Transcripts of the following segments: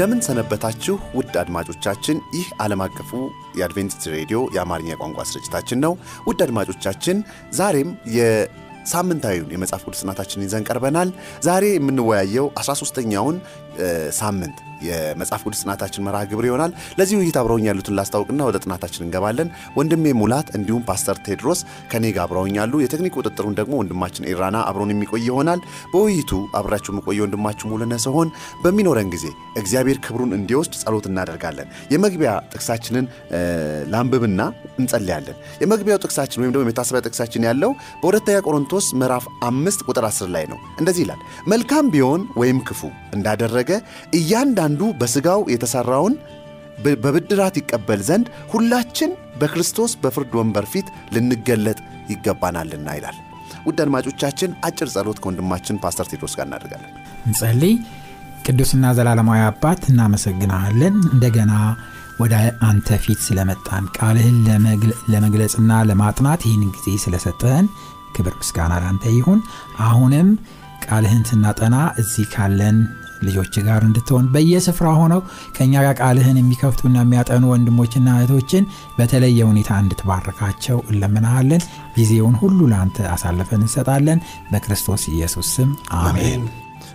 እንደምን ሰነበታችሁ ውድ አድማጮቻችን። ይህ ዓለም አቀፉ የአድቬንቲስት ሬዲዮ የአማርኛ ቋንቋ ስርጭታችን ነው። ውድ አድማጮቻችን ዛሬም የሳምንታዊውን የመጽሐፍ ቅዱስ ጥናታችንን ይዘን ቀርበናል። ዛሬ የምንወያየው 13ተኛውን ሳምንት የመጽሐፍ ቅዱስ ጥናታችን መርሃ ግብር ይሆናል። ለዚህ ውይይት አብረውኝ ያሉትን ላስታውቅና ወደ ጥናታችን እንገባለን። ወንድሜ ሙላት እንዲሁም ፓስተር ቴድሮስ ከኔ ጋር አብረውኝ ያሉ፣ የቴክኒክ ቁጥጥሩን ደግሞ ወንድማችን ኢራና አብረውን የሚቆይ ይሆናል። በውይይቱ አብራችሁ የምቆየ ወንድማችሁ ሙሉነ ሲሆን በሚኖረን ጊዜ እግዚአብሔር ክብሩን እንዲወስድ ጸሎት እናደርጋለን። የመግቢያ ጥቅሳችንን ላንብብና እንጸልያለን። የመግቢያው ጥቅሳችን ወይም ደግሞ የመታሰቢያ ጥቅሳችን ያለው በሁለተኛ ቆሮንቶስ ምዕራፍ አምስት ቁጥር 10 ላይ ነው። እንደዚህ ይላል፣ መልካም ቢሆን ወይም ክፉ እንዳደረገ እያንዳንዱ በሥጋው የተሠራውን በብድራት ይቀበል ዘንድ ሁላችን በክርስቶስ በፍርድ ወንበር ፊት ልንገለጥ ይገባናልና ይላል። ውድ አድማጮቻችን አጭር ጸሎት ከወንድማችን ፓስተር ቴድሮስ ጋር እናደርጋለን። እንጸልይ። ቅዱስና ዘላለማዊ አባት እናመሰግናለን እንደገና ወደ አንተ ፊት ስለመጣን ቃልህን ለመግለጽና ለማጥናት ይህን ጊዜ ስለሰጠህን ክብር ምስጋና ላንተ ይሁን። አሁንም ቃልህን ስናጠና እዚህ ካለን ልጆች ጋር እንድትሆን በየስፍራ ሆነው ከእኛ ጋር ቃልህን የሚከፍቱና የሚያጠኑ ወንድሞችና እህቶችን በተለየ ሁኔታ እንድትባርካቸው እንለምናሃለን። ጊዜውን ሁሉ ለአንተ አሳልፈን እንሰጣለን። በክርስቶስ ኢየሱስ ስም አሜን።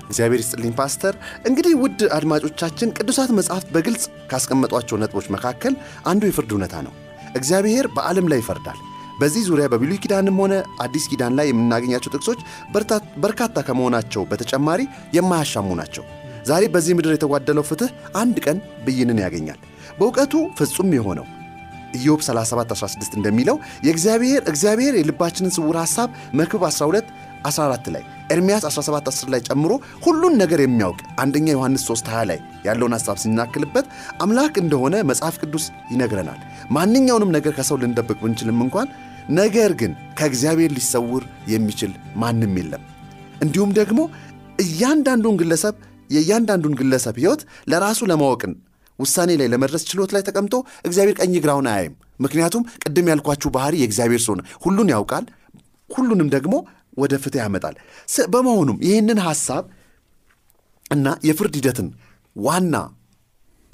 እግዚአብሔር ይስጥልኝ ፓስተር። እንግዲህ ውድ አድማጮቻችን ቅዱሳት መጽሐፍት በግልጽ ካስቀመጧቸው ነጥቦች መካከል አንዱ የፍርድ እውነታ ነው። እግዚአብሔር በዓለም ላይ ይፈርዳል። በዚህ ዙሪያ በብሉይ ኪዳንም ሆነ አዲስ ኪዳን ላይ የምናገኛቸው ጥቅሶች በርካታ ከመሆናቸው በተጨማሪ የማያሻሙ ናቸው። ዛሬ በዚህ ምድር የተጓደለው ፍትሕ አንድ ቀን ብይንን ያገኛል። በእውቀቱ ፍጹም የሆነው ኢዮብ 3716 እንደሚለው የእግዚአብሔር እግዚአብሔር የልባችንን ስውር ሐሳብ መክብብ 12 14 ላይ ኤርምያስ 17 10 ላይ ጨምሮ ሁሉን ነገር የሚያውቅ አንደኛ ዮሐንስ 3 20 ላይ ያለውን ሐሳብ ሲናክልበት አምላክ እንደሆነ መጽሐፍ ቅዱስ ይነግረናል። ማንኛውንም ነገር ከሰው ልንደብቅ ብንችልም እንኳን ነገር ግን ከእግዚአብሔር ሊሰውር የሚችል ማንም የለም። እንዲሁም ደግሞ እያንዳንዱን ግለሰብ የእያንዳንዱን ግለሰብ ሕይወት ለራሱ ለማወቅን ውሳኔ ላይ ለመድረስ ችሎት ላይ ተቀምጦ እግዚአብሔር ቀኝ ግራውን አያይም። ምክንያቱም ቅድም ያልኳችሁ ባህሪ የእግዚአብሔር ነው። ሁሉን ያውቃል፣ ሁሉንም ደግሞ ወደ ፍትህ ያመጣል። በመሆኑም ይህንን ሐሳብ እና የፍርድ ሂደትን ዋና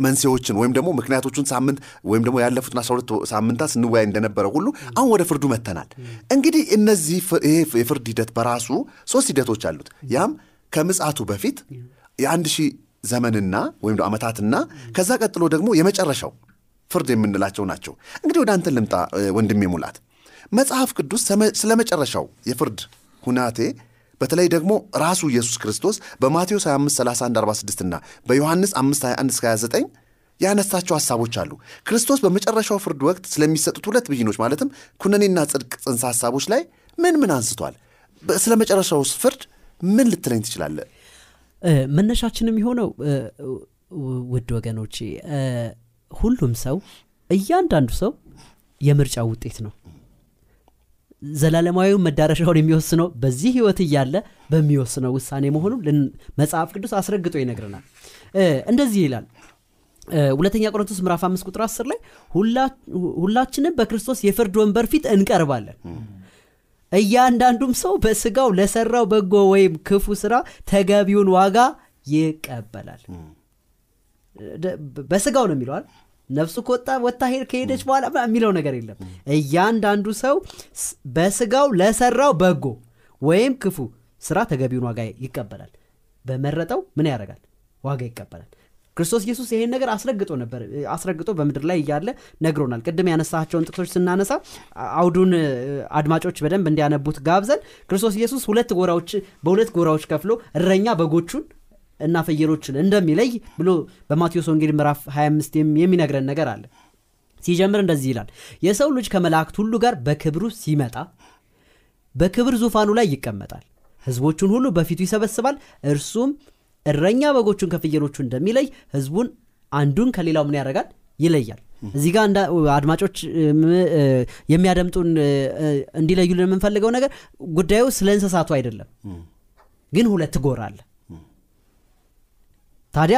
መንስኤዎችን ወይም ደግሞ ምክንያቶቹን ሳምንት ወይም ደግሞ ያለፉትን 12 ሳምንታት ስንወያይ እንደነበረ ሁሉ አሁን ወደ ፍርዱ መተናል። እንግዲህ እነዚህ ይሄ የፍርድ ሂደት በራሱ ሶስት ሂደቶች አሉት። ያም ከምጽአቱ በፊት የአንድ ሺህ ዘመንና ወይም ዓመታትና ከዛ ቀጥሎ ደግሞ የመጨረሻው ፍርድ የምንላቸው ናቸው። እንግዲህ ወደ አንተን ልምጣ ወንድሜ ሙላት። መጽሐፍ ቅዱስ ስለ መጨረሻው የፍርድ ሁናቴ በተለይ ደግሞ ራሱ ኢየሱስ ክርስቶስ በማቴዎስ 25 31 46 እና በዮሐንስ 5 21 እስከ 29 ያነሳቸው ሐሳቦች አሉ። ክርስቶስ በመጨረሻው ፍርድ ወቅት ስለሚሰጡት ሁለት ብይኖች ማለትም ኩነኔና ጽድቅ ጽንሰ ሐሳቦች ላይ ምን ምን አንስቷል? ስለ መጨረሻው ፍርድ ምን ልትለኝ ትችላለህ? መነሻችን የሚሆነው ውድ ወገኖቼ ሁሉም ሰው እያንዳንዱ ሰው የምርጫ ውጤት ነው። ዘላለማዊ መዳረሻውን የሚወስነው በዚህ ህይወት እያለ በሚወስነው ውሳኔ መሆኑን መጽሐፍ ቅዱስ አስረግጦ ይነግረናል። እንደዚህ ይላል ሁለተኛ ቆሮንቶስ ምዕራፍ 5 ቁጥር 10 ላይ ሁላችንም በክርስቶስ የፍርድ ወንበር ፊት እንቀርባለን እያንዳንዱም ሰው በስጋው ለሰራው በጎ ወይም ክፉ ስራ ተገቢውን ዋጋ ይቀበላል። በስጋው ነው የሚለዋል ነፍሱ ከወጣ ወታ ከሄደች በኋላ የሚለው ነገር የለም። እያንዳንዱ ሰው በስጋው ለሰራው በጎ ወይም ክፉ ስራ ተገቢውን ዋጋ ይቀበላል። በመረጠው ምን ያደርጋል? ዋጋ ይቀበላል። ክርስቶስ ኢየሱስ ይሄን ነገር አስረግጦ ነበር። አስረግጦ በምድር ላይ እያለ ነግሮናል። ቅድም ያነሳቸውን ጥቅሶች ስናነሳ አውዱን አድማጮች በደንብ እንዲያነቡት ጋብዘን ክርስቶስ ኢየሱስ ሁለት ጎራዎች በሁለት ጎራዎች ከፍሎ እረኛ በጎቹን እና ፍየሎችን እንደሚለይ ብሎ በማቴዎስ ወንጌል ምዕራፍ 25 የሚነግረን ነገር አለ። ሲጀምር እንደዚህ ይላል፣ የሰው ልጅ ከመላእክት ሁሉ ጋር በክብሩ ሲመጣ በክብር ዙፋኑ ላይ ይቀመጣል። ሕዝቦቹን ሁሉ በፊቱ ይሰበስባል። እርሱም እረኛ በጎቹን ከፍየሎቹ እንደሚለይ ሕዝቡን አንዱን ከሌላው ምን ያደርጋል? ይለያል። እዚህ ጋር አድማጮች የሚያደምጡን እንዲለዩልን የምንፈልገው ነገር ጉዳዩ ስለ እንስሳቱ አይደለም ግን ሁለት ጎራ አለ ታዲያ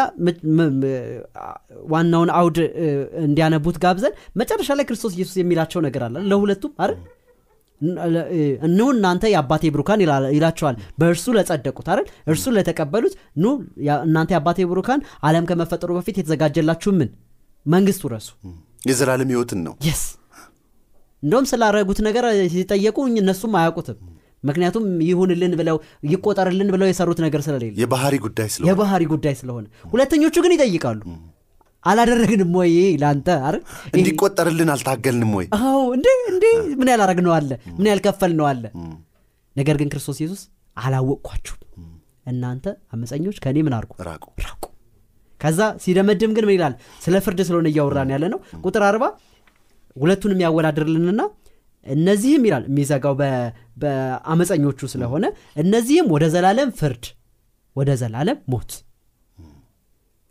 ዋናውን አውድ እንዲያነቡት ጋብዘን መጨረሻ ላይ ክርስቶስ ኢየሱስ የሚላቸው ነገር አለ። ለሁለቱም አይደል? እኑ እናንተ የአባቴ ብሩካን ይላ- ይላቸዋል። በእርሱ ለጸደቁት አይደል? እርሱ ለተቀበሉት ኑ እናንተ የአባቴ ብሩካን አለም ከመፈጠሩ በፊት የተዘጋጀላችሁ ምን? መንግስቱ ረሱ የዘላለም ህይወትን ነው። የስ እንደውም ስላረጉት ነገር ሲጠየቁ እነሱም አያውቁትም ምክንያቱም ይሁንልን ብለው ይቆጠርልን ብለው የሰሩት ነገር ስለሌለ። የባህሪ ጉዳይ ስለሆነ። የባህሪ ጉዳይ ስለሆነ። ሁለተኞቹ ግን ይጠይቃሉ። አላደረግንም ወይ ለአንተ አይደል? እንዲቆጠርልን አልታገልንም ወይ? አዎ እንዴ እንዴ ምን ያላረግ ነው አለ? ምን ያልከፈል ነው አለ? ነገር ግን ክርስቶስ ኢየሱስ አላወቅኳችሁም። እናንተ አመፀኞች ከእኔ ምን አርጉ? ራቁ። ራቁ። ከዛ ሲደመድም ግን ምን ይላል? ስለ ፍርድ ስለሆነ እያወራን ያለ ነው ቁጥር አርባ ሁለቱንም ያወዳድርልንና እነዚህም ይላል የሚዘጋው በአመፀኞቹ ስለሆነ እነዚህም ወደ ዘላለም ፍርድ ወደ ዘላለም ሞት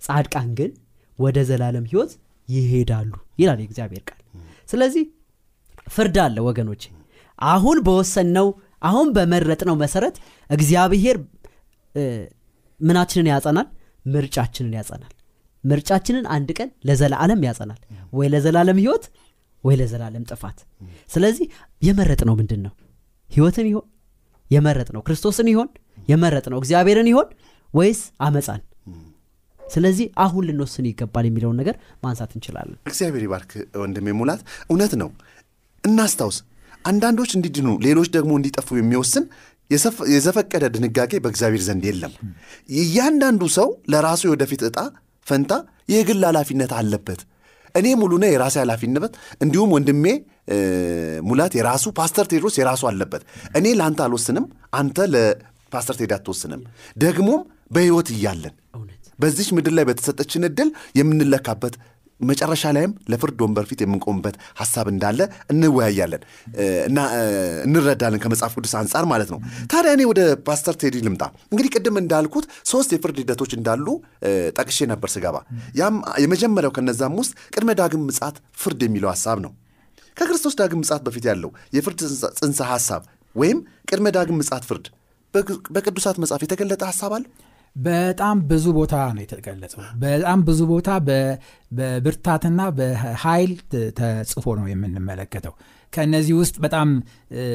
ጻድቃን ግን ወደ ዘላለም ህይወት ይሄዳሉ ይላል የእግዚአብሔር ቃል። ስለዚህ ፍርድ አለ ወገኖች አሁን በወሰንነው አሁን በመረጥነው መሰረት እግዚአብሔር ምናችንን ያጸናል? ምርጫችንን ያጸናል። ምርጫችንን አንድ ቀን ለዘላለም ያጸናል። ወይ ለዘላለም ህይወት ወይ ለዘላለም ጥፋት። ስለዚህ የመረጥ ነው ምንድን ነው ህይወትን ይሆን የመረጥ ነው ክርስቶስን ይሆን የመረጥ ነው እግዚአብሔርን ይሆን ወይስ አመፃን? ስለዚህ አሁን ልንወስን ይገባል የሚለውን ነገር ማንሳት እንችላለን። እግዚአብሔር ይባርክ ወንድሜ ሙላት። እውነት ነው። እናስታውስ። አንዳንዶች እንዲድኑ ሌሎች ደግሞ እንዲጠፉ የሚወስን የዘፈቀደ ድንጋጌ በእግዚአብሔር ዘንድ የለም። እያንዳንዱ ሰው ለራሱ የወደፊት ዕጣ ፈንታ የግል ኃላፊነት አለበት እኔ ሙሉነ የራሴ ኃላፊነት እንዲሁም ወንድሜ ሙላት የራሱ ፓስተር ቴድሮስ የራሱ አለበት። እኔ ለአንተ አልወስንም አንተ ለፓስተር ቴዲ አትወስንም። ደግሞም በሕይወት እያለን በዚች ምድር ላይ በተሰጠችን እድል የምንለካበት መጨረሻ ላይም ለፍርድ ወንበር ፊት የምንቆምበት ሀሳብ እንዳለ እንወያያለን እና እንረዳለን ከመጽሐፍ ቅዱስ አንጻር ማለት ነው። ታዲያ እኔ ወደ ፓስተር ቴዲ ልምጣ። እንግዲህ ቅድም እንዳልኩት ሶስት የፍርድ ሂደቶች እንዳሉ ጠቅሼ ነበር ስገባ። ያም የመጀመሪያው ከነዛም ውስጥ ቅድመ ዳግም ምጽአት ፍርድ የሚለው ሀሳብ ነው። ከክርስቶስ ዳግም ምጽአት በፊት ያለው የፍርድ ጽንሰ- ሀሳብ ወይም ቅድመ ዳግም ምጽአት ፍርድ በቅ- በቅዱሳት መጽሐፍ የተገለጠ ሀሳብ አለ። በጣም ብዙ ቦታ ነው የተገለጸው። በጣም ብዙ ቦታ በብርታትና በኃይል ተጽፎ ነው የምንመለከተው። ከእነዚህ ውስጥ በጣም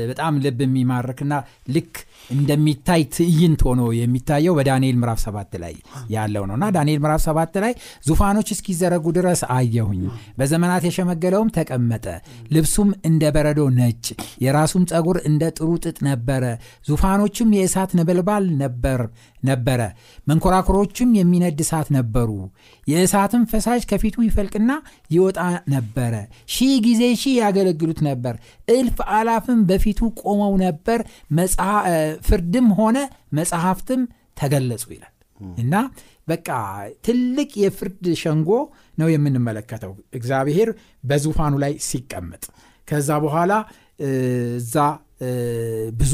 በጣም ልብ የሚማርክና ልክ እንደሚታይ ትዕይንት ሆኖ የሚታየው በዳንኤል ምዕራፍ ሰባት ላይ ያለው ነው እና ዳንኤል ምዕራፍ ሰባት ላይ ዙፋኖች እስኪዘረጉ ድረስ አየሁኝ፣ በዘመናት የሸመገለውም ተቀመጠ፣ ልብሱም እንደ በረዶ ነጭ፣ የራሱም ፀጉር እንደ ጥሩ ጥጥ ነበረ፣ ዙፋኖችም የእሳት ነበልባል ነበር ነበረ መንኮራኩሮችም የሚነድ እሳት ነበሩ። የእሳትም ፈሳሽ ከፊቱ ይፈልቅና ይወጣ ነበረ። ሺህ ጊዜ ሺህ ያገለግሉት ነበር። እልፍ አላፍም በፊቱ ቆመው ነበር። ፍርድም ሆነ መጽሐፍትም ተገለጹ ይላል። እና በቃ ትልቅ የፍርድ ሸንጎ ነው የምንመለከተው። እግዚአብሔር በዙፋኑ ላይ ሲቀመጥ። ከዛ በኋላ እዛ ብዙ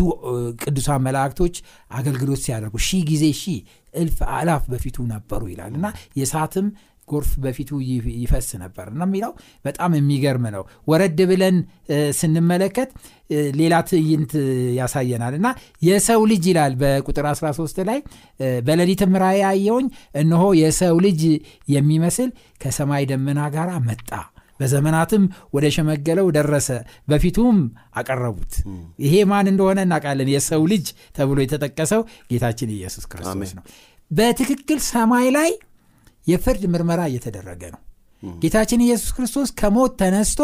ቅዱሳን መላእክቶች አገልግሎት ሲያደርጉ ሺህ ጊዜ ሺህ እልፍ አላፍ በፊቱ ነበሩ ይላል። እና የእሳትም ጎርፍ በፊቱ ይፈስ ነበር። እና የሚለው በጣም የሚገርም ነው። ወረድ ብለን ስንመለከት ሌላ ትዕይንት ያሳየናል። እና የሰው ልጅ ይላል በቁጥር 13 ላይ በሌሊትም ራእይ አየሁኝ እነሆ የሰው ልጅ የሚመስል ከሰማይ ደመና ጋር መጣ። በዘመናትም ወደ ሸመገለው ደረሰ በፊቱም አቀረቡት። ይሄ ማን እንደሆነ እናውቃለን። የሰው ልጅ ተብሎ የተጠቀሰው ጌታችን ኢየሱስ ክርስቶስ ነው። በትክክል ሰማይ ላይ የፍርድ ምርመራ እየተደረገ ነው። ጌታችን ኢየሱስ ክርስቶስ ከሞት ተነስቶ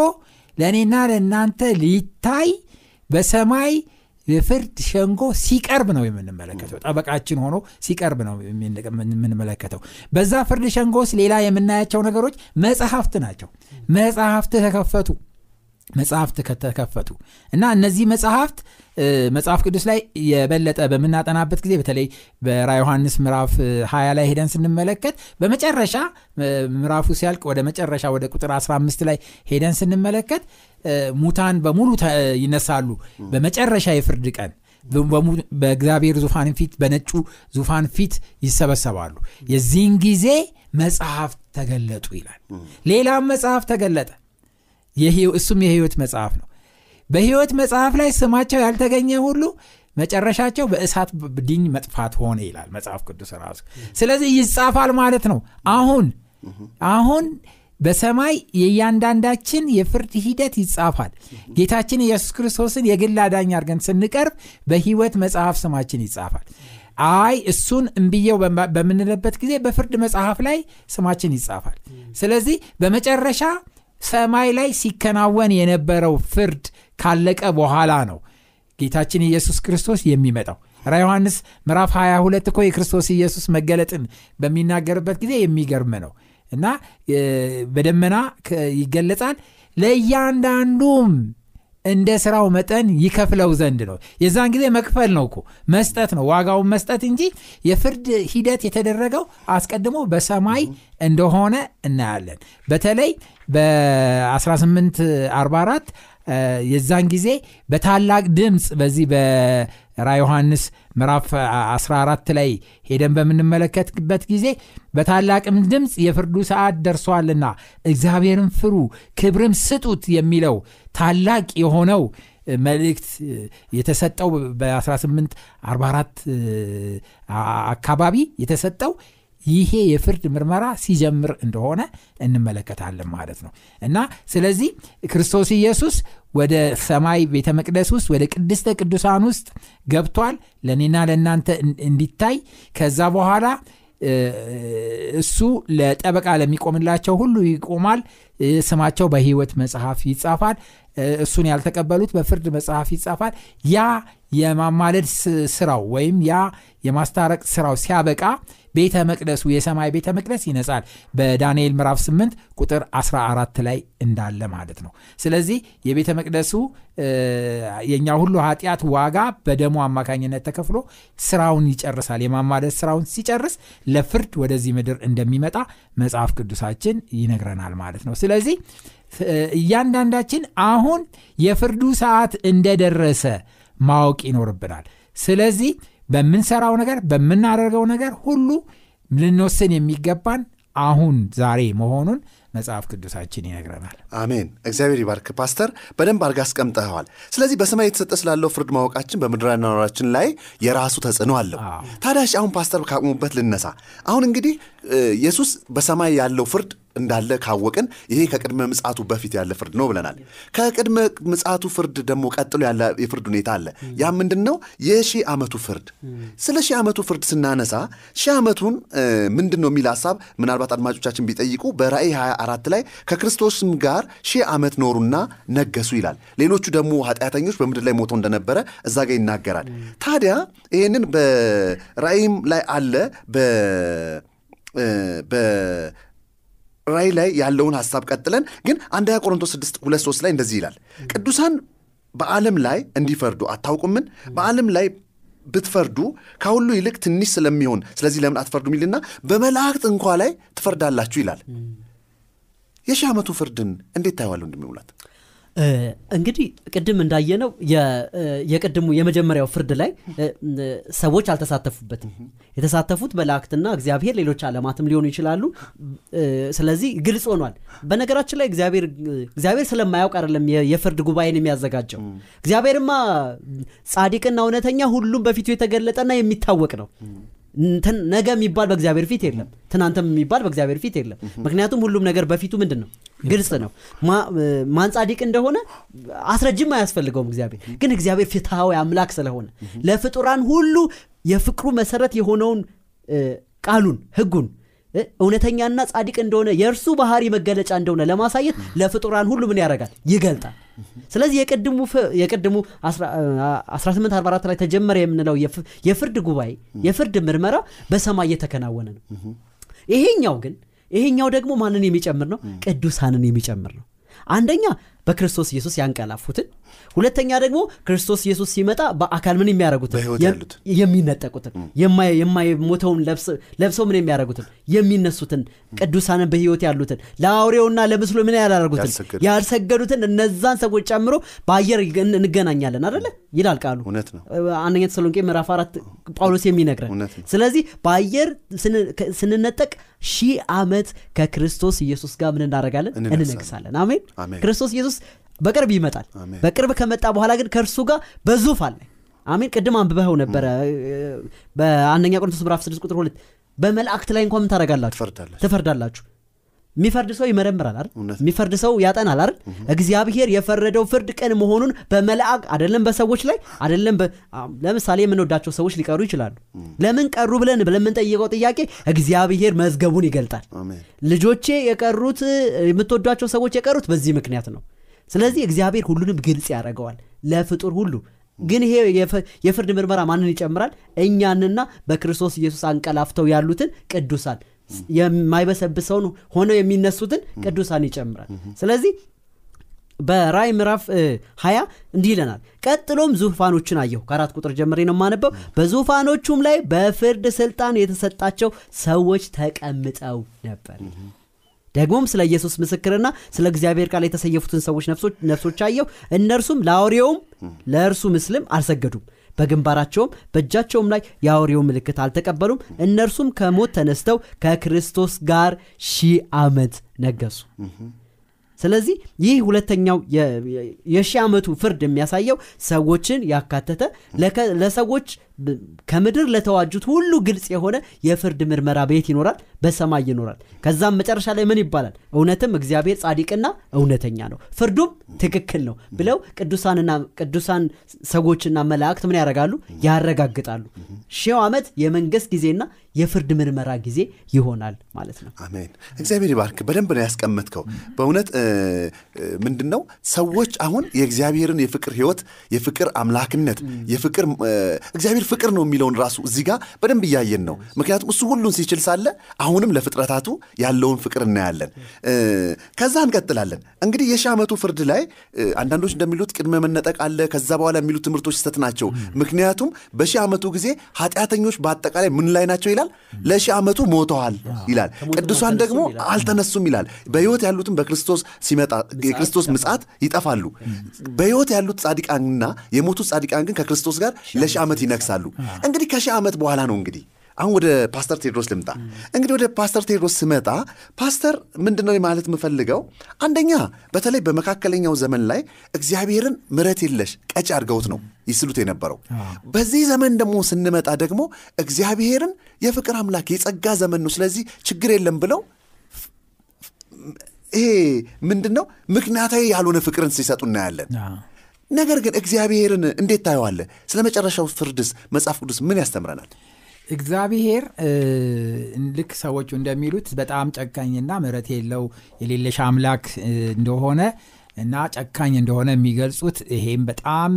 ለእኔና ለእናንተ ሊታይ በሰማይ የፍርድ ሸንጎ ሲቀርብ ነው የምንመለከተው። ጠበቃችን ሆኖ ሲቀርብ ነው የምንመለከተው። በዛ ፍርድ ሸንጎ ውስጥ ሌላ የምናያቸው ነገሮች መጽሐፍት ናቸው። መጽሐፍት ተከፈቱ መጽሐፍት ከተከፈቱ እና እነዚህ መጽሐፍት መጽሐፍ ቅዱስ ላይ የበለጠ በምናጠናበት ጊዜ በተለይ በራ ዮሐንስ ምዕራፍ እ, 20 ላይ ሄደን ስንመለከት በመጨረሻ ምዕራፉ ሲያልቅ ወደ መጨረሻ ወደ ቁጥር 15 ላይ ሄደን ስንመለከት ሙታን በሙሉ ይነሳሉ። በመጨረሻ የፍርድ ቀን በእግዚአብሔር ዙፋን ፊት በነጩ ዙፋን ፊት ይሰበሰባሉ። የዚህን ጊዜ መጽሐፍት ተገለጡ ይላል። ሌላም መጽሐፍ ተገለጠ እሱም የህይወት መጽሐፍ ነው። በህይወት መጽሐፍ ላይ ስማቸው ያልተገኘ ሁሉ መጨረሻቸው በእሳት ድኝ መጥፋት ሆነ ይላል መጽሐፍ ቅዱስ ራሱ። ስለዚህ ይጻፋል ማለት ነው። አሁን አሁን በሰማይ የእያንዳንዳችን የፍርድ ሂደት ይጻፋል። ጌታችን ኢየሱስ ክርስቶስን የግል አዳኝ አድርገን ስንቀርብ በህይወት መጽሐፍ ስማችን ይጻፋል። አይ እሱን እምብየው በምንልበት ጊዜ በፍርድ መጽሐፍ ላይ ስማችን ይጻፋል። ስለዚህ በመጨረሻ ሰማይ ላይ ሲከናወን የነበረው ፍርድ ካለቀ በኋላ ነው ጌታችን ኢየሱስ ክርስቶስ የሚመጣው። ራ ዮሐንስ ምዕራፍ 22 እኮ የክርስቶስ ኢየሱስ መገለጥን በሚናገርበት ጊዜ የሚገርም ነው እና በደመና ይገለጻል። ለእያንዳንዱም እንደ ስራው መጠን ይከፍለው ዘንድ ነው። የዛን ጊዜ መክፈል ነው እኮ መስጠት ነው። ዋጋውን መስጠት እንጂ የፍርድ ሂደት የተደረገው አስቀድሞ በሰማይ እንደሆነ እናያለን። በተለይ በ1844 የዛን ጊዜ በታላቅ ድምፅ በዚህ በራ ዮሐንስ ምዕራፍ 14 ላይ ሄደን በምንመለከትበት ጊዜ በታላቅም ድምፅ የፍርዱ ሰዓት ደርሷልና እግዚአብሔርን ፍሩ ክብርም ስጡት የሚለው ታላቅ የሆነው መልእክት የተሰጠው በ1844 አካባቢ የተሰጠው ይሄ የፍርድ ምርመራ ሲጀምር እንደሆነ እንመለከታለን ማለት ነው። እና ስለዚህ ክርስቶስ ኢየሱስ ወደ ሰማይ ቤተ መቅደስ ውስጥ ወደ ቅድስተ ቅዱሳን ውስጥ ገብቷል። ለእኔና ለእናንተ እንዲታይ ከዛ በኋላ እሱ ለጠበቃ ለሚቆምላቸው ሁሉ ይቆማል። ስማቸው በህይወት መጽሐፍ ይጻፋል። እሱን ያልተቀበሉት በፍርድ መጽሐፍ ይጻፋል። ያ የማማለድ ስራው ወይም ያ የማስታረቅ ስራው ሲያበቃ ቤተ መቅደሱ የሰማይ ቤተ መቅደስ ይነጻል። በዳንኤል ምዕራፍ 8 ቁጥር 14 ላይ እንዳለ ማለት ነው። ስለዚህ የቤተ መቅደሱ የእኛ ሁሉ ኃጢአት ዋጋ በደሞ አማካኝነት ተከፍሎ ስራውን ይጨርሳል። የማማለድ ስራውን ሲጨርስ ለፍርድ ወደዚህ ምድር እንደሚመጣ መጽሐፍ ቅዱሳችን ይነግረናል ማለት ነው። ስለዚህ እያንዳንዳችን አሁን የፍርዱ ሰዓት እንደደረሰ ማወቅ ይኖርብናል። ስለዚህ በምንሰራው ነገር በምናደርገው ነገር ሁሉ ልንወስን የሚገባን አሁን ዛሬ መሆኑን መጽሐፍ ቅዱሳችን ይነግረናል። አሜን። እግዚአብሔር ይባርክ ፓስተር። በደንብ አድርጋ አስቀምጠኸዋል። ስለዚህ በሰማይ የተሰጠ ስላለው ፍርድ ማወቃችን በምድራዊ ላይ የራሱ ተጽዕኖ አለው። ታዲያ አሁን ፓስተር ካቁሙበት ልነሳ። አሁን እንግዲህ ኢየሱስ በሰማይ ያለው ፍርድ እንዳለ ካወቅን ይሄ ከቅድመ ምጽአቱ በፊት ያለ ፍርድ ነው ብለናል። ከቅድመ ምጽአቱ ፍርድ ደግሞ ቀጥሎ ያለ የፍርድ ሁኔታ አለ። ያ ምንድን ነው የሺህ ዓመቱ ፍርድ። ስለ ሺህ ዓመቱ ፍርድ ስናነሳ ሺህ ዓመቱን ምንድን ነው የሚል ሀሳብ ምናልባት አድማጮቻችን ቢጠይቁ በራእይ 24 ላይ ከክርስቶስም ጋር ሺህ ዓመት ኖሩና ነገሱ ይላል። ሌሎቹ ደግሞ ኃጢአተኞች በምድር ላይ ሞተው እንደነበረ እዛ ጋር ይናገራል። ታዲያ ይህንን በራእይም ላይ አለ ራይ ላይ ያለውን ሀሳብ ቀጥለን ግን አንደኛ ቆሮንቶስ 6 ሁለት ሶስት ላይ እንደዚህ ይላል። ቅዱሳን በዓለም ላይ እንዲፈርዱ አታውቁምን? በዓለም ላይ ብትፈርዱ ከሁሉ ይልቅ ትንሽ ስለሚሆን ስለዚህ ለምን አትፈርዱ ሚልና በመላእክት እንኳ ላይ ትፈርዳላችሁ ይላል። የሺህ ዓመቱ ፍርድን እንዴት ታየዋለሁ እንግዲህ ቅድም እንዳየነው የቅድሙ የመጀመሪያው ፍርድ ላይ ሰዎች አልተሳተፉበትም። የተሳተፉት መላእክትና እግዚአብሔር ሌሎች ዓለማትም ሊሆኑ ይችላሉ። ስለዚህ ግልጽ ሆኗል። በነገራችን ላይ እግዚአብሔር ስለማያውቅ አይደለም የፍርድ ጉባኤን የሚያዘጋጀው። እግዚአብሔርማ ጻዲቅና እውነተኛ ሁሉም በፊቱ የተገለጠና የሚታወቅ ነው ነገ የሚባል በእግዚአብሔር ፊት የለም። ትናንትም የሚባል በእግዚአብሔር ፊት የለም። ምክንያቱም ሁሉም ነገር በፊቱ ምንድን ነው? ግልጽ ነው። ማን ጻዲቅ እንደሆነ አስረጅም አያስፈልገውም እግዚአብሔር። ግን እግዚአብሔር ፍትሐዊ አምላክ ስለሆነ ለፍጡራን ሁሉ የፍቅሩ መሰረት የሆነውን ቃሉን ህጉን እውነተኛና ጻዲቅ እንደሆነ የእርሱ ባህሪ መገለጫ እንደሆነ ለማሳየት ለፍጡራን ሁሉ ምን ያደርጋል? ይገልጣል ስለዚህ የቅድሙ 1844 ላይ ተጀመረ የምንለው የፍርድ ጉባኤ የፍርድ ምርመራ በሰማይ እየተከናወነ ነው። ይሄኛው ግን ይሄኛው ደግሞ ማንን የሚጨምር ነው? ቅዱሳንን የሚጨምር ነው። አንደኛ በክርስቶስ ኢየሱስ ያንቀላፉትን። ሁለተኛ ደግሞ ክርስቶስ ኢየሱስ ሲመጣ በአካል ምን ያሉትን። የሚነጠቁትን። የማይ- የማይሞተውን ለብሰው ምን የሚያደርጉትን? የሚነሱትን። ቅዱሳንን በህይወት ያሉትን። ለአውሬውና ለምስሉ ምን ያላደረጉትን ያልሰገዱትን። እነዛን ሰዎች ጨምሮ በአየር እንገናኛለን አደለ ይላል ቃሉ። አንደኛ ተሰሎንቄ ምዕራፍ አራት ጳውሎስ የሚነግረን። ስለዚህ በአየር ስንነጠቅ ሺህ ዓመት ከክርስቶስ ኢየሱስ ጋር ምን እናደርጋለን? እንነግሳለን። አሜን። ክርስቶስ ኢየሱስ በቅርብ ይመጣል። በቅርብ ከመጣ በኋላ ግን ከእርሱ ጋር በዙፋን ላይ አሜን ቅድም አንብበኸው ነበረ። በአንደኛ ቆሮንቶስ ምዕራፍ 6 ቁጥር ሁለት በመላእክት ላይ እንኳን ምን ታደርጋላችሁ? ትፈርዳላችሁ። የሚፈርድ ሰው ይመረምራል አይደል? የሚፈርድ ሰው ያጠናል አይደል? እግዚአብሔር የፈረደው ፍርድ ቅን መሆኑን በመላእክ አይደለም በሰዎች ላይ አይደለም ለምሳሌ የምንወዳቸው ሰዎች ሊቀሩ ይችላሉ። ለምን ቀሩ ብለን ለምንጠይቀው ጥያቄ እግዚአብሔር መዝገቡን ይገልጣል። ልጆቼ የቀሩት የምትወዷቸው ሰዎች የቀሩት በዚህ ምክንያት ነው ስለዚህ እግዚአብሔር ሁሉንም ግልጽ ያደርገዋል ለፍጡር ሁሉ። ግን ይሄ የፍ- የፍርድ ምርመራ ማንን ይጨምራል? እኛንና በክርስቶስ ኢየሱስ አንቀላፍተው ያሉትን ቅዱሳን። የማይበሰብሰውን ሆነው የሚነሱትን ቅዱሳን ይጨምራል። ስለዚህ በራይ ምዕራፍ እ, 20 እንዲህ ይለናል። ቀጥሎም ዙፋኖችን አየሁ። ከአራት ቁጥር ጀምሬ ነው የማነበው። በዙፋኖቹም ላይ በፍርድ ስልጣን የተሰጣቸው ሰዎች ተቀምጠው ነበር ደግሞም ስለ ኢየሱስ ምስክርና ስለ እግዚአብሔር ቃል የተሰየፉትን ሰዎች ነፍሶች አየሁ። እነርሱም ለአውሬውም ለእርሱ ምስልም አልሰገዱም። በግንባራቸውም በእጃቸውም ላይ የአውሬው ምልክት አልተቀበሉም። እነርሱም ከሞት ተነስተው ከክርስቶስ ጋር ሺህ ዓመት ነገሱ። ስለዚህ ይህ ሁለተኛው የሺህ ዓመቱ ፍርድ የሚያሳየው ሰዎችን ያካተተ ለሰዎች ከምድር ለተዋጁት ሁሉ ግልጽ የሆነ የፍርድ ምርመራ ቤት ይኖራል በሰማይ ይኖራል። ከዛም መጨረሻ ላይ ምን ይባላል? እውነትም እግዚአብሔር ጻድቅና እውነተኛ ነው ፍርዱም ትክክል ነው ብለው ቅዱሳንና ቅዱሳን ሰዎችና መላእክት ምን ያደርጋሉ? ያረጋግጣሉ። ሺው ዓመት የመንግስት ጊዜና የፍርድ ምርመራ ጊዜ ይሆናል ማለት ነው። አሜን። እግዚአብሔር ይባርክ። በደንብ ነው ያስቀመጥከው። በእውነት ምንድን ነው ሰዎች አሁን የእግዚአብሔርን የፍቅር ህይወት የፍቅር አምላክነት የፍቅር እግዚአብሔር ፍቅር ነው የሚለውን ራሱ እዚህ ጋር በደንብ እያየን ነው። ምክንያቱም እሱ ሁሉን ሲችል ሳለ አሁንም ለፍጥረታቱ ያለውን ፍቅር እናያለን። ከዛ እንቀጥላለን። እንግዲህ የሺህ ዓመቱ ፍርድ ላይ አንዳንዶች እንደሚሉት ቅድመ መነጠቅ አለ ከዛ በኋላ የሚሉት ትምህርቶች ስህተት ናቸው። ምክንያቱም በሺህ ዓመቱ ጊዜ ኃጢአተኞች በአጠቃላይ ምን ላይ ናቸው ይላል? ለሺህ ዓመቱ ሞተዋል ይላል። ቅዱሳን ደግሞ አልተነሱም ይላል። በህይወት ያሉትም በክርስቶስ ሲመጣ የክርስቶስ ምጽአት ይጠፋሉ። በህይወት ያሉት ጻድቃንና የሞቱት ጻድቃን ግን ከክርስቶስ ጋር ለሺህ ዓመት ይነግሳሉ እንግዲህ ከሺህ ዓመት በኋላ ነው እንግዲህ አሁን ወደ ፓስተር ቴድሮስ ልምጣ። እንግዲህ ወደ ፓስተር ቴድሮስ ስመጣ ፓስተር ምንድን ነው ማለት የምፈልገው? አንደኛ በተለይ በመካከለኛው ዘመን ላይ እግዚአብሔርን ምረት የለሽ ቀጭ አድርገውት ነው ይስሉት የነበረው። በዚህ ዘመን ደግሞ ስንመጣ ደግሞ እግዚአብሔርን የፍቅር አምላክ የጸጋ ዘመን ነው ስለዚህ ችግር የለም ብለው ይሄ ምንድን ነው ምክንያታዊ ያልሆነ ፍቅርን ሲሰጡ እናያለን ነገር ግን እግዚአብሔርን እንዴት ታየዋለህ? ስለ መጨረሻው ፍርድስ መጽሐፍ ቅዱስ ምን ያስተምረናል? እግዚአብሔር ልክ ሰዎቹ እንደሚሉት በጣም ጨካኝና ምሕረት የለው የሌለሽ አምላክ እንደሆነ እና ጨካኝ እንደሆነ የሚገልጹት ይሄም በጣም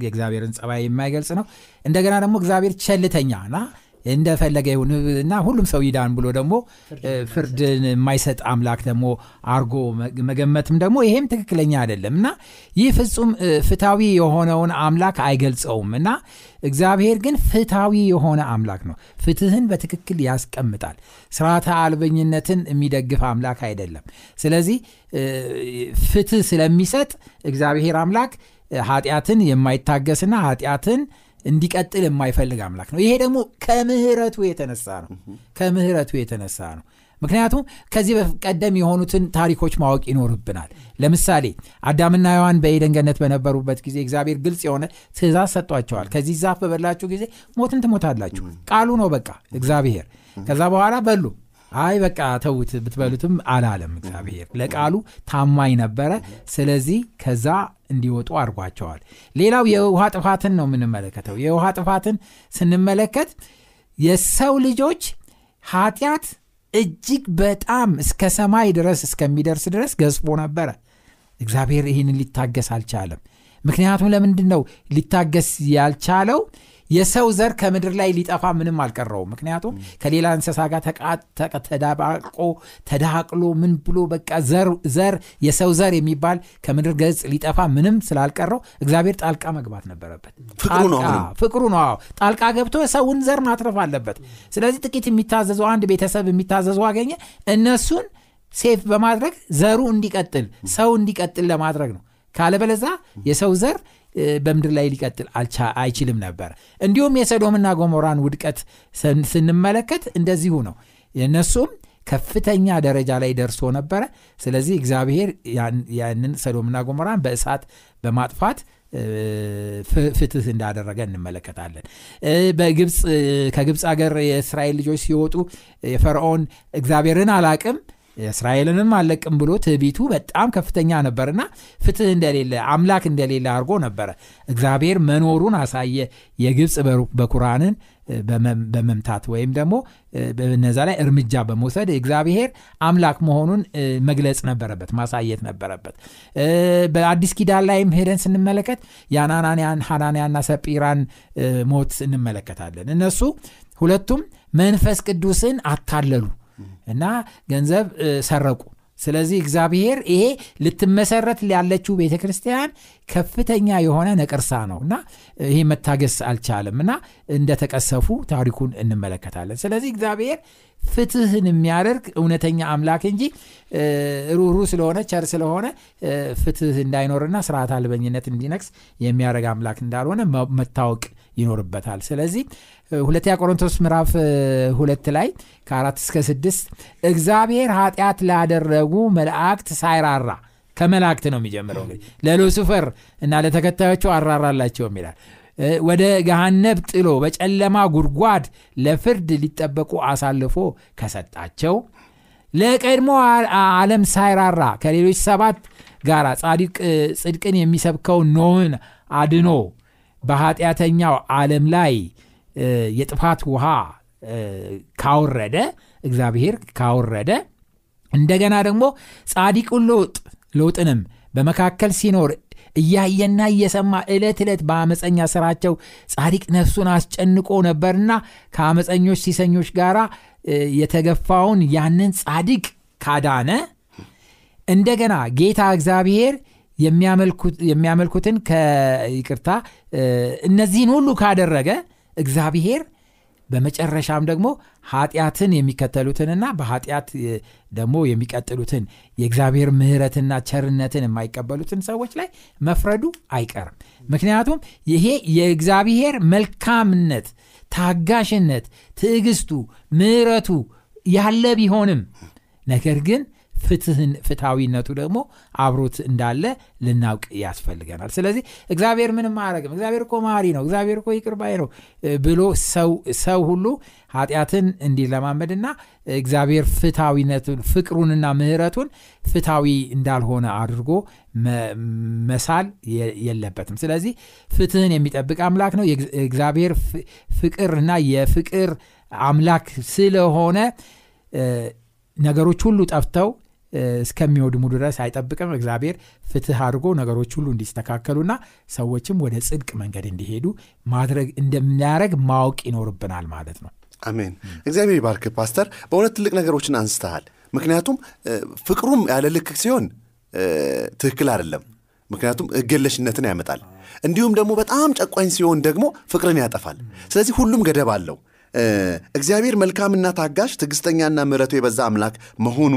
የእግዚአብሔርን ጸባይ የማይገልጽ ነው። እንደገና ደግሞ እግዚአብሔር ቸልተኛ እና እንደፈለገ ይሁን እና ሁሉም ሰው ይዳን ብሎ ደግሞ ፍርድን የማይሰጥ አምላክ ደግሞ አርጎ መገመትም ደግሞ ይሄም ትክክለኛ አይደለም እና ይህ ፍጹም ፍትሐዊ የሆነውን አምላክ አይገልጸውም እና እግዚአብሔር ግን ፍትሐዊ የሆነ አምላክ ነው። ፍትህን በትክክል ያስቀምጣል። ስርዓተ አልበኝነትን የሚደግፍ አምላክ አይደለም። ስለዚህ ፍትህ ስለሚሰጥ እግዚአብሔር አምላክ ኃጢአትን የማይታገስና ኃጢአትን እንዲቀጥል የማይፈልግ አምላክ ነው። ይሄ ደግሞ ከምህረቱ የተነሳ ነው። ከምህረቱ የተነሳ ነው። ምክንያቱም ከዚህ ቀደም የሆኑትን ታሪኮች ማወቅ ይኖርብናል። ለምሳሌ አዳምና ሔዋን በኤደን ገነት በነበሩበት ጊዜ እግዚአብሔር ግልጽ የሆነ ትእዛዝ ሰጧቸዋል ከዚህ ዛፍ በበላችሁ ጊዜ ሞትን ትሞታላችሁ። ቃሉ ነው በቃ እግዚአብሔር። ከዛ በኋላ በሉ አይ በቃ ተዉት ብትበሉትም አላለም እግዚአብሔር። ለቃሉ ታማኝ ነበረ። ስለዚህ ከዛ እንዲወጡ አድርጓቸዋል። ሌላው የውሃ ጥፋትን ነው የምንመለከተው። የውሃ ጥፋትን ስንመለከት የሰው ልጆች ኃጢአት እጅግ በጣም እስከ ሰማይ ድረስ እስከሚደርስ ድረስ ገዝፎ ነበረ። እግዚአብሔር ይህንን ሊታገስ አልቻለም። ምክንያቱም ለምንድን ነው ሊታገስ ያልቻለው የሰው ዘር ከምድር ላይ ሊጠፋ ምንም አልቀረውም። ምክንያቱም ከሌላ እንስሳ ጋር ተዳባቆ ተዳቅሎ ምን ብሎ በቃ ዘር የሰው ዘር የሚባል ከምድር ገጽ ሊጠፋ ምንም ስላልቀረው እግዚአብሔር ጣልቃ መግባት ነበረበት። ፍቅሩ ነው ጣልቃ- ገብቶ ሰውን ዘር ማትረፍ አለበት። ስለዚህ ጥቂት የሚታዘዙ አንድ ቤተሰብ የሚታዘዙ አገኘ። እነሱን ሴፍ በማድረግ ዘሩ እንዲቀጥል ሰው እንዲቀጥል ለማድረግ ነው። ካለበለዛ የሰው ዘር በምድር ላይ ሊቀጥል አይችልም ነበር። እንዲሁም የሰዶምና ጎሞራን ውድቀት ስን- ስንመለከት እንደዚሁ ነው። የእነሱም ከፍተኛ ደረጃ ላይ ደርሶ ነበረ። ስለዚህ እግዚአብሔር ያን- ያንን ሰዶምና ጎሞራን በእሳት በማጥፋት ፍትህ እንዳደረገ እንመለከታለን። በግብፅ ከግብፅ ሀገር የእስራኤል ልጆች ሲወጡ የፈርዖን እግዚአብሔርን አላቅም እስራኤልንም አለቅም ብሎ ትዕቢቱ በጣም ከፍተኛ ነበርና ፍትህ እንደሌለ አምላክ እንደሌለ አድርጎ ነበረ። እግዚአብሔር መኖሩን አሳየ። የግብፅ በኩራንን በመምታት ወይም ደግሞ በነዛ ላይ እርምጃ በመውሰድ እግዚአብሔር አምላክ መሆኑን መግለጽ ነበረበት ማሳየት ነበረበት። በአዲስ ኪዳን ላይም ሄደን ስንመለከት የአናናንያን ሐናንያና ሰጲራን ሞት እንመለከታለን። እነሱ ሁለቱም መንፈስ ቅዱስን አታለሉ እና ገንዘብ ሰረቁ። ስለዚህ እግዚአብሔር ይሄ ልትመሰረት ያለችው ቤተ ክርስቲያን ከፍተኛ የሆነ ነቀርሳ ነው እና ይሄ መታገስ አልቻለም እና እንደተቀሰፉ ታሪኩን እንመለከታለን። ስለዚህ እግዚአብሔር ፍትህን የሚያደርግ እውነተኛ አምላክ እንጂ ሩሩ ስለሆነ ቸር ስለሆነ ፍትህ እንዳይኖርና ስርዓት አልበኝነት እንዲነግስ የሚያደርግ አምላክ እንዳልሆነ መታወቅ ይኖርበታል። ስለዚህ ሁለተኛ ቆሮንቶስ ምዕራፍ ሁለት ላይ ከአራት እስከ ስድስት እግዚአብሔር ኃጢአት ላደረጉ መላእክት ሳይራራ ከመላእክት ነው የሚጀምረው እንግዲህ ለሉሲፈር እና ለተከታዮቹ አራራላቸውም ይላል። ወደ ገሃነብ ጥሎ በጨለማ ጉድጓድ ለፍርድ ሊጠበቁ አሳልፎ ከሰጣቸው ለቀድሞ ዓለም ሳይራራ ከሌሎች ሰባት ጋር ጻድቅ ጽድቅን የሚሰብከው ኖህን አድኖ በኃጢአተኛው ዓለም ላይ የጥፋት ውሃ ካወረደ እግዚአብሔር ካወረደ እንደገና ደግሞ ጻዲቁን ሎጥ ሎጥንም በመካከል ሲኖር እያየና እየሰማ ዕለት ዕለት በአመፀኛ ስራቸው ጻዲቅ ነፍሱን አስጨንቆ ነበርና ከአመፀኞች ሲሰኞች ጋር የተገፋውን ያንን ጻድቅ ካዳነ እንደገና ጌታ እግዚአብሔር የሚያመልኩት- የሚያመልኩትን ከይቅርታ እነዚህን ሁሉ ካደረገ እግዚአብሔር በመጨረሻም ደግሞ ኃጢአትን የሚከተሉትንና በኃጢአት ደግሞ የሚቀጥሉትን የእግዚአብሔር ምሕረትና ቸርነትን የማይቀበሉትን ሰዎች ላይ መፍረዱ አይቀርም። ምክንያቱም ይሄ የእግዚአብሔር መልካምነት ታጋሽነት ትዕግስቱ ምሕረቱ ያለ ቢሆንም ነገር ግን ፍትህን ፍትሐዊነቱ ደግሞ አብሮት እንዳለ ልናውቅ ያስፈልገናል። ስለዚህ እግዚአብሔር ምንም አያረግም እግዚአብሔር እኮ መሐሪ ነው። እግዚአብሔር እኮ ይቅር ባይ ነው ብሎ ሰው ሁሉ ኃጢአትን እንዲለማመድና እግዚአብሔር ፍትሐዊነቱን ፍቅሩንና ምህረቱን ፍትሐዊ እንዳልሆነ አድርጎ መሳል የለበትም። ስለዚህ ፍትህን የሚጠብቅ አምላክ ነው። እግዚአብሔር ፍቅርና የፍቅር አምላክ ስለሆነ ነገሮች ሁሉ ጠፍተው እስከሚወድሙ ድረስ አይጠብቅም። እግዚአብሔር ፍትህ አድርጎ ነገሮች ሁሉ እንዲስተካከሉና ሰዎችም ወደ ጽድቅ መንገድ እንዲሄዱ ማድረግ እንደሚያደረግ ማወቅ ይኖርብናል ማለት ነው። አሜን። እግዚአብሔር ይባርክ ፓስተር። በእውነት ትልቅ ነገሮችን አንስተሃል። ምክንያቱም ፍቅሩም ያለ ልክ ሲሆን ትክክል አይደለም። ምክንያቱም ህገለሽነትን ያመጣል። እንዲሁም ደግሞ በጣም ጨቋኝ ሲሆን ደግሞ ፍቅርን ያጠፋል። ስለዚህ ሁሉም ገደብ አለው። እግዚአብሔር መልካምና ታጋሽ ትዕግስተኛና ምሕረቱ የበዛ አምላክ መሆኑ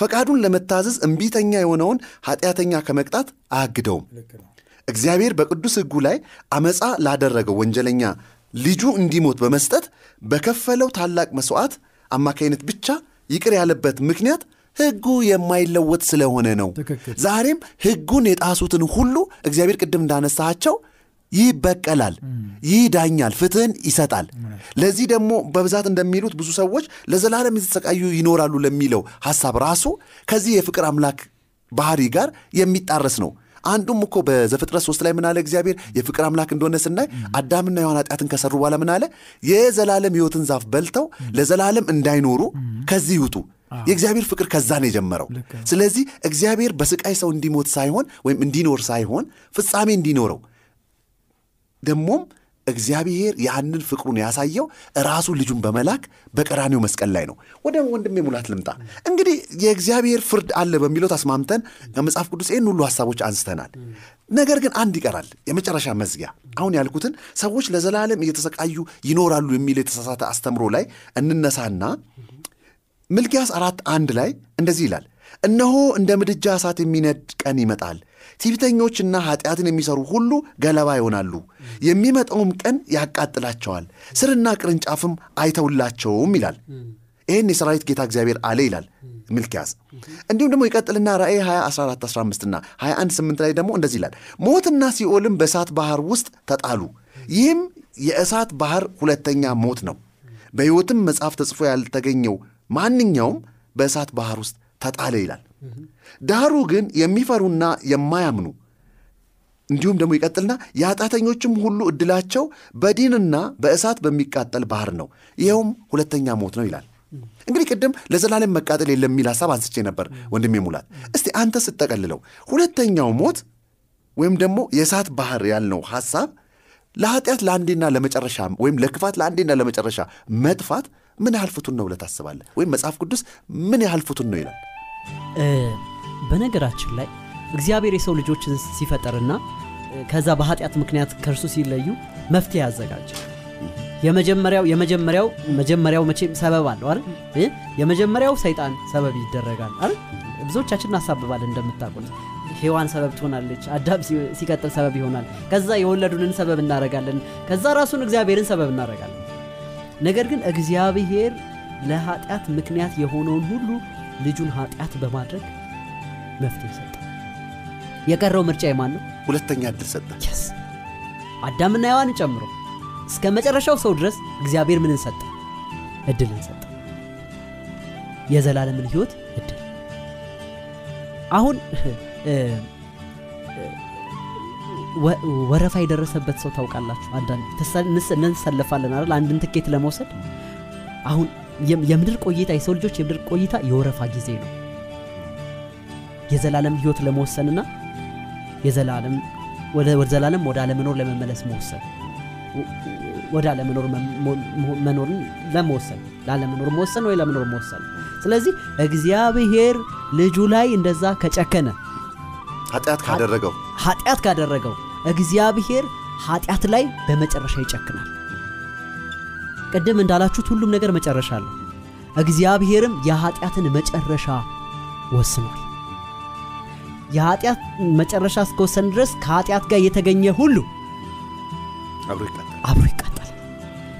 ፈቃዱን ለመታዘዝ እምቢተኛ የሆነውን ኃጢአተኛ ከመቅጣት አያግደውም። እግዚአብሔር በቅዱስ ሕጉ ላይ አመፃ ላደረገው ወንጀለኛ ልጁ እንዲሞት በመስጠት በከፈለው ታላቅ መስዋዕት አማካይነት ብቻ ይቅር ያለበት ምክንያት ሕጉ የማይለወጥ ስለሆነ ነው። ዛሬም ሕጉን የጣሱትን ሁሉ እግዚአብሔር ቅድም እንዳነሳቸው ይበቀላል፣ ይዳኛል፣ ፍትህን ይሰጣል። ለዚህ ደግሞ በብዛት እንደሚሉት ብዙ ሰዎች ለዘላለም የተሰቃዩ ይኖራሉ ለሚለው ሐሳብ ራሱ ከዚህ የፍቅር አምላክ ባህሪ ጋር የሚጣረስ ነው። አንዱም እኮ በዘፍጥረት ሶስት ላይ ምን አለ? እግዚአብሔር የፍቅር አምላክ እንደሆነ ስናይ አዳምና ሔዋን ኃጢአትን ከሰሩ በኋላ ምን አለ? የዘላለም ሕይወትን ዛፍ በልተው ለዘላለም እንዳይኖሩ ከዚህ ይውጡ። የእግዚአብሔር ፍቅር ከዛ ነው የጀመረው። ስለዚህ እግዚአብሔር በስቃይ ሰው እንዲሞት ሳይሆን ወይም እንዲኖር ሳይሆን ፍጻሜ እንዲኖረው ደግሞም እግዚአብሔር ያንን ፍቅሩን ያሳየው ራሱ ልጁን በመላክ በቀራኔው መስቀል ላይ ነው። ወደ ወንድሜ ሙላት ልምጣ። እንግዲህ የእግዚአብሔር ፍርድ አለ በሚለው ተስማምተን ከመጽሐፍ ቅዱስ ይህን ሁሉ ሀሳቦች አንስተናል። ነገር ግን አንድ ይቀራል፣ የመጨረሻ መዝጊያ። አሁን ያልኩትን ሰዎች ለዘላለም እየተሰቃዩ ይኖራሉ የሚል የተሳሳተ አስተምሮ ላይ እንነሳና ሚልክያስ አራት አንድ ላይ እንደዚህ ይላል፣ እነሆ እንደ ምድጃ እሳት የሚነድ ቀን ይመጣል፣ ትዕቢተኞችና ኃጢአትን የሚሰሩ ሁሉ ገለባ ይሆናሉ፣ የሚመጣውም ቀን ያቃጥላቸዋል፣ ስርና ቅርንጫፍም አይተውላቸውም ይላል። ይህን የሰራዊት ጌታ እግዚአብሔር አለ ይላል ሚልክያስ። እንዲሁም ደግሞ ይቀጥልና ራእይ 20 14 15 እና 21 8 ላይ ደግሞ እንደዚህ ይላል፣ ሞትና ሲኦልም በእሳት ባህር ውስጥ ተጣሉ። ይህም የእሳት ባህር ሁለተኛ ሞት ነው። በሕይወትም መጽሐፍ ተጽፎ ያልተገኘው ማንኛውም በእሳት ባህር ውስጥ ተጣለ ይላል። ዳሩ ግን የሚፈሩና የማያምኑ እንዲሁም ደግሞ ይቀጥልና የኃጢአተኞችም ሁሉ ዕድላቸው በዲንና በእሳት በሚቃጠል ባህር ነው፣ ይኸውም ሁለተኛ ሞት ነው ይላል። እንግዲህ ቅድም ለዘላለም መቃጠል የለም የሚል ሀሳብ አንስቼ ነበር ወንድሜ ሙላት። እስቲ አንተ ስጠቀልለው ሁለተኛው ሞት ወይም ደግሞ የእሳት ባህር ያልነው ሀሳብ ለኃጢአት ለአንዴና ለመጨረሻ ወይም ለክፋት ለአንዴና ለመጨረሻ መጥፋት ምን ያህል ፍቱን ነው ብለህ ታስባለህ? ወይም መጽሐፍ ቅዱስ ምን ያህል ፍቱን ነው ይላል? በነገራችን ላይ እግዚአብሔር የሰው ልጆችን ሲፈጠርና ከዛ በኃጢአት ምክንያት ከእርሱ ሲለዩ መፍትሄ ያዘጋጀ የመጀመሪያው የመጀመሪያው መጀመሪያው መቼም ሰበብ አለው አይደል? የመጀመሪያው ሰይጣን ሰበብ ይደረጋል አይደል? ብዙዎቻችን እናሳብባለን እንደምታውቁት። ሔዋን ሰበብ ትሆናለች አዳም ሲቀጥል ሰበብ ይሆናል። ከዛ የወለዱንን ሰበብ እናረጋለን ከዛ ራሱን እግዚአብሔርን ሰበብ እናረጋለን ነገር ግን እግዚአብሔር ለኃጢአት ምክንያት የሆነውን ሁሉ ልጁን ኃጢአት በማድረግ መፍትሄ ሰጠ። የቀረው ምርጫ የማን ነው? ሁለተኛ እድል ሰጠ። አዳምና ሔዋንን ጨምሮ እስከ መጨረሻው ሰው ድረስ እግዚአብሔር ምንን ሰጠ? እድልን ሰጠ። የዘላለምን ህይወት እድል። አሁን ወረፋ የደረሰበት ሰው ታውቃላችሁ? አንዳንድ እንሰለፋለን አይደል? አንድን ትኬት ለመውሰድ። አሁን የምድር ቆይታ የሰው ልጆች የምድር ቆይታ የወረፋ ጊዜ ነው። የዘላለም ህይወት ለመወሰንና የዘላለም ወደ ዘላለም ወደ አለመኖር ለመመለስ መወሰን። ወደ አለመኖር መኖርን ለመወሰን። ላለመኖር መወሰን ወይ ለመኖር መወሰን? ስለዚህ እግዚአብሔር ልጁ ላይ እንደዛ ከጨከነ ኃጢአት ካደረገው። ኃጢአት ካደረገው እግዚአብሔር ኃጢአት ላይ በመጨረሻ ይጨክናል ቅድም እንዳላችሁት ሁሉም ነገር መጨረሻ አለው። እግዚአብሔርም የኃጢአትን መጨረሻ ወስኗል። የኃጢአት መጨረሻ እስከወሰን ድረስ ከኃጢአት ጋር የተገኘ ሁሉ አብሮ ይቃጠል።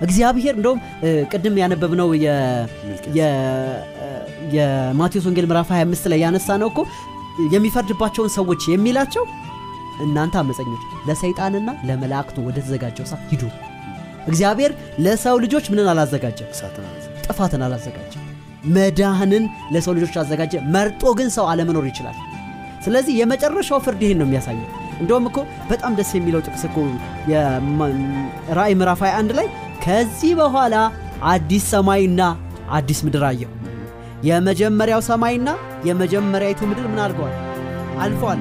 እግዚአብሔር እንደውም ቅድም ያነበብነው የማቴዎስ ወንጌል ምዕራፍ 25 ላይ ያነሳ ነው እኮ የሚፈርድባቸውን ሰዎች የሚላቸው እናንተ አመፀኞች ለሰይጣንና ለመላእክቱ ወደ ተዘጋጀው እሳት ሂዱ እግዚአብሔር ለሰው ልጆች ምንን አላዘጋጀም? አበዛ። ጥፋትን አላዘጋጀም። መዳህንን ለሰው ልጆች አዘጋጀ። መርጦ ግን ሰው አለመኖር ይችላል። ስለዚህ የመጨረሻው ፍርድ ይህን ነው የሚያሳየው። እንደውም እኮ በጣም ደስ የሚለው ጥቅስ እኮ ራእይ ምዕራፍ 21 ላይ ከዚህ በኋላ አዲስ ሰማይና አዲስ ምድር አየሁ። የመጀመሪያው ሰማይና የመጀመሪያዊቱ ምድር ምን አድርገዋል? አልፈዋል